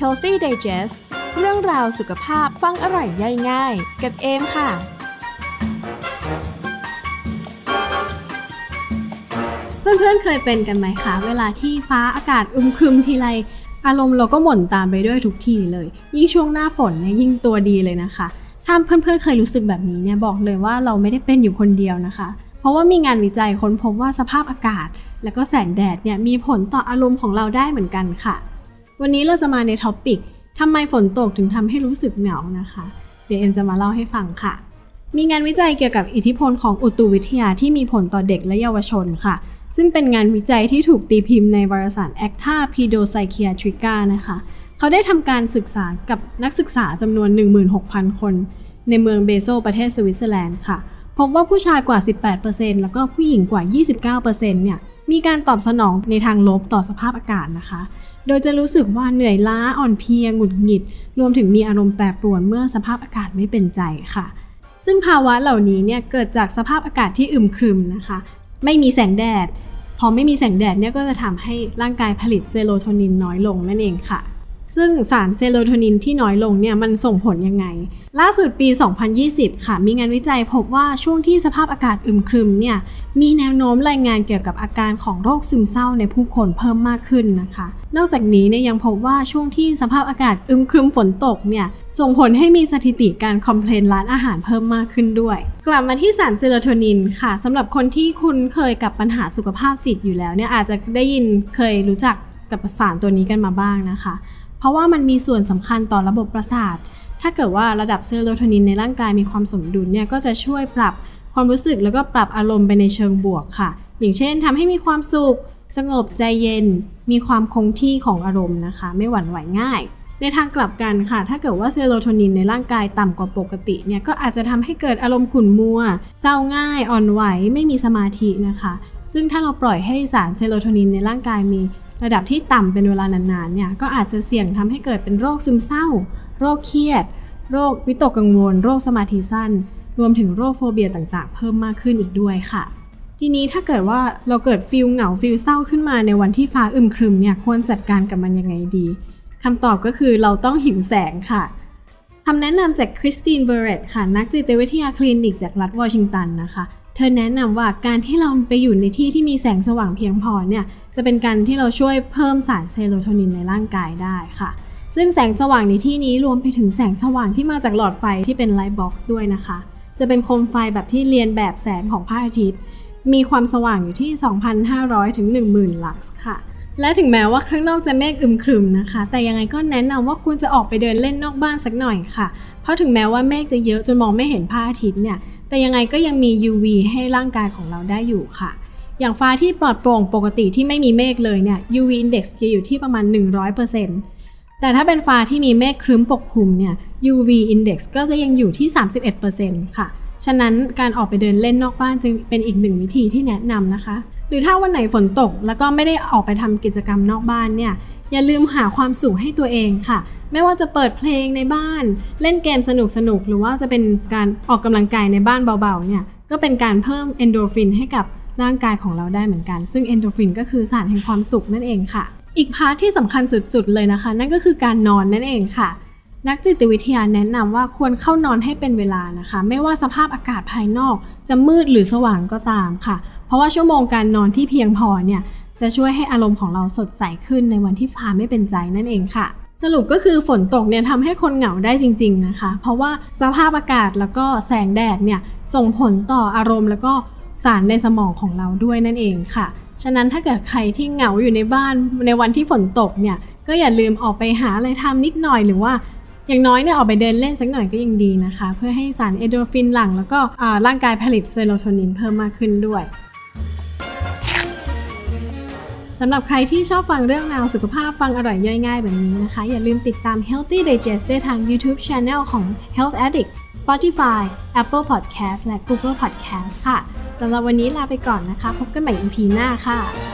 Healthy Digest เรื่องราวสุขภาพฟังอร่อยย่อยง่าย กับเอมค่ะ เพื่อนๆเคยเป็นกันไหมคะ เวลาที่ฟ้าอากาศอึมครึมทีไรอารมณ์เราก็หม่นตามไปด้วยทุกทีเลย ยิ่งช่วงหน้าฝนเนี่ยยิ่งตัวดีเลยนะคะ ถ้าเพื่อนๆเคยรู้สึกแบบนี้เนี่ยบอกเลยว่าเราไม่ได้เป็นอยู่คนเดียวนะคะ เพราะว่ามีงานวิจัยค้นพบว่าสภาพอากาศ และก็แสงแดดเนี่ยมีผลต่ออารมณ์ของเราได้เหมือนกันค่ะ วันนี้เราจะมาใน topic ทำไมฝนตกถึงทำให้รู้สึกเหงานะคะ เดี๋ยวเอ็มจะมาเล่าให้ฟังค่ะ มีงานวิจัยเกี่ยวกับอิทธิพลของอุตุวิทยาที่มีผลต่อเด็กและเยาวชนค่ะ ซึ่งเป็นงานวิจัยที่ถูกตีพิมพ์ในวารสาร Acta Paedopsychiatrica นะคะ เขาได้ทำการศึกษากับนักศึกษาจำนวน 16,000 คน ในเมืองเบโซประเทศสวิตเซอร์แลนด์ค่ะ พบว่าผู้ชายกว่า 18%แล้วก็ผู้หญิงกว่า 29%เนี่ย มีการตอบสนองในทางลบต่อสภาพอากาศนะคะ โดยจะรู้สึกว่าเหนื่อยล้าอ่อนเพลียหงุดหงิด รวมถึงมีอารมณ์แปรปรวนเมื่อสภาพอากาศไม่เป็นใจค่ะ ซึ่งภาวะเหล่านี้เนี่ยเกิดจากสภาพอากาศที่อึมครึมนะคะ ไม่มีแสงแดด พอไม่มีแสงแดดเนี่ยก็จะทำให้ร่างกายผลิตเซโรโทนินน้อยลงนั่นเองค่ะ ซึ่งสารเซโรโทนินที่น้อยลงเนี่ยมันส่งผลยังไง ล่าสุดปี 2020 ค่ะ มีงานวิจัยพบว่าช่วงที่สภาพอากาศอึมครึมเนี่ยมีแนวโน้มรายงานเกี่ยวกับอาการของโรคซึมเศร้าในผู้คนเพิ่มมากขึ้นนะคะ นอกจากนี้เนี่ยยังพบว่าช่วงที่สภาพอากาศอึมครึมฝนตกเนี่ยส่งผลให้มีสถิติการคอมเพลนร้านอาหารเพิ่มมากขึ้นด้วย กลับมาที่สารเซโรโทนินค่ะสำหรับคนที่คุ้นเคยกับปัญหาสุขภาพจิตอยู่แล้วเนี่ยอาจจะได้ยินเคยรู้จักกับสารตัวนี้กันมาบ้างนะคะ เพราะว่ามันมีส่วนสำคัญต่อระบบประสาท ถ้าเกิดว่าระดับเซโรโทนินในร่างกายมีความสมดุลเนี่ยก็จะช่วยปรับความรู้สึกแล้วก็ปรับอารมณ์ไปในเชิงบวกค่ะ อย่างเช่นทำให้มีความสุข สงบใจเย็น มีความคงที่ของอารมณ์นะคะ ไม่หวั่นไหวง่าย ในทางกลับกันค่ะ ถ้าเกิดว่าเซโรโทนินในร่างกายต่ำกว่าปกติเนี่ยก็อาจจะทำให้เกิดอารมณ์ขุ่นมัว เศร้าง่าย อ่อนไหว ไม่มีสมาธินะคะ ซึ่งถ้าเราปล่อยให้สารเซโรโทนินในร่างกายมี ระดับที่ต่ำเป็นเวลานานๆเนี่ยก็อาจจะเสี่ยงทำให้เกิดเป็นโรคซึมเศร้า โรคเครียด โรควิตกกังวล โรคสมาธิสั้น รวมถึงโรค phobia ต่างๆ เพิ่มมากขึ้นอีกด้วยค่ะ ทีนี้ถ้าเกิดว่าเราเกิด feel เหงา feel เศร้าขึ้นมาในวันที่ฟ้าอึมครึมเนี่ยควรจัดการกับมันยังไงดีคำตอบก็คือเราต้องหิวแสงค่ะคำแนะนำจากคริสตินเบเรตค่ะ นักจิตวิทยาคลินิกจากรัฐวอชิงตันนะคะ เธอแนะนำว่าการที่เราไปอยู่ในที่ที่มีแสงสว่างเพียงพอเนี่ยจะเป็นการที่เราช่วยเพิ่มสารเซโรโทนินในร่างกายได้ค่ะ ซึ่งแสงสว่างในที่นี้รวมไปถึงแสงสว่างที่มาจากหลอดไฟที่เป็น light box ด้วยนะคะ จะเป็นโคมไฟแบบที่เลียนแบบแสงของพระอาทิตย์ มีความสว่างอยู่ที่ 2,500 ถึง 10,000 ลักซ์ค่ะ และถึงแม้ว่าข้างนอกจะเมฆอึมครึมนะคะ แต่ยังไงก็แนะนำว่าควรจะออกไปเดินเล่นนอกบ้านสักหน่อยค่ะ เพราะถึงแม้ว่าเมฆจะเยอะจนมองไม่เห็นพระอาทิตย์เนี่ย แต่ยังไงก็ยังมี UV ให้ร่างกายของเราได้อยู่ค่ะ อย่างฟ้าที่ปลอดโปร่งปกติที่ไม่มีเมฆเลยเนี่ย UV index จะอยู่ที่ประมาณ 100%แต่ถ้าเป็นฟ้าที่มีเมฆครึ้มปกคลุมเนี่ย UV index ก็จะยังอยู่ที่ 31%ค่ะ ฉะนั้นการออกไปเดินเล่นนอกบ้านจึงเป็นอีกหนึ่งวิธีที่แนะนำนะคะ หรือถ้าวันไหนฝนตกแล้วก็ไม่ได้ออกไปทำกิจกรรมนอกบ้านเนี่ย อย่าลืมหาความสุขให้ตัวเองค่ะ ไม่ว่าจะเปิดเพลงในบ้าน เล่นเกมสนุกๆหรือว่าจะเป็นการออกกำลังกายในบ้านเบาๆเนี่ยก็เป็นการเพิ่มเอนโดรฟินให้กับร่างกายของเราได้เหมือนกัน ซึ่งเอนโดรฟินก็คือสารแห่งความสุขนั่นเองค่ะ อีก part ที่สำคัญสุดๆเลยนะคะ นั่นก็คือการนอนนั่นเองค่ะนักจิตวิทยาแนะนำว่าควรเข้านอนให้เป็นเวลานะคะ ไม่ว่าสภาพอากาศภายนอก จะมืดหรือสว่างก็ตามค่ะ เพราะว่าชั่วโมงการนอนที่เพียงพอเนี่ย จะช่วยให้อารมณ์ของเราสดใสขึ้นในวันที่ฟ้าไม่เป็นใจนั่นเองค่ะ สรุปก็คือฝนตกเนี่ยทำให้คนเหงาได้จริง ๆนะคะ เพราะว่าสภาพอากาศแล้วก็แสงแดดเนี่ยส่งผลต่ออารมณ์แล้วก็สารในสมองของเราด้วยนั่นเองค่ะ ฉะนั้นถ้าเกิดใครที่เหงาอยู่ในบ้านในวันที่ฝนตกเนี่ยก็อย่าลืมออกไปหาอะไรทำนิดหน่อยหรือว่าอย่างน้อยเนี่ยออกไปเดินเล่นสักหน่อยก็ยังดีนะคะ เพื่อให้สารเอโดรฟินหลั่งแล้วก็ร่างกายผลิตเซโรโทนินเพิ่มมากขึ้นด้วย สำหรับใครที่ชอบฟังเรื่องราวสุขภาพฟังอร่อยย่อยง่ายแบบนี้นะคะ อย่าลืมติดตาม Healthy Digest ได้ทาง YouTube Channel ของ Health Addict Spotify Apple Podcast และ Google Podcast ค่ะสำหรับวันนี้ลาไปก่อนนะคะ พบกันใหม่ EP หน้าค่ะ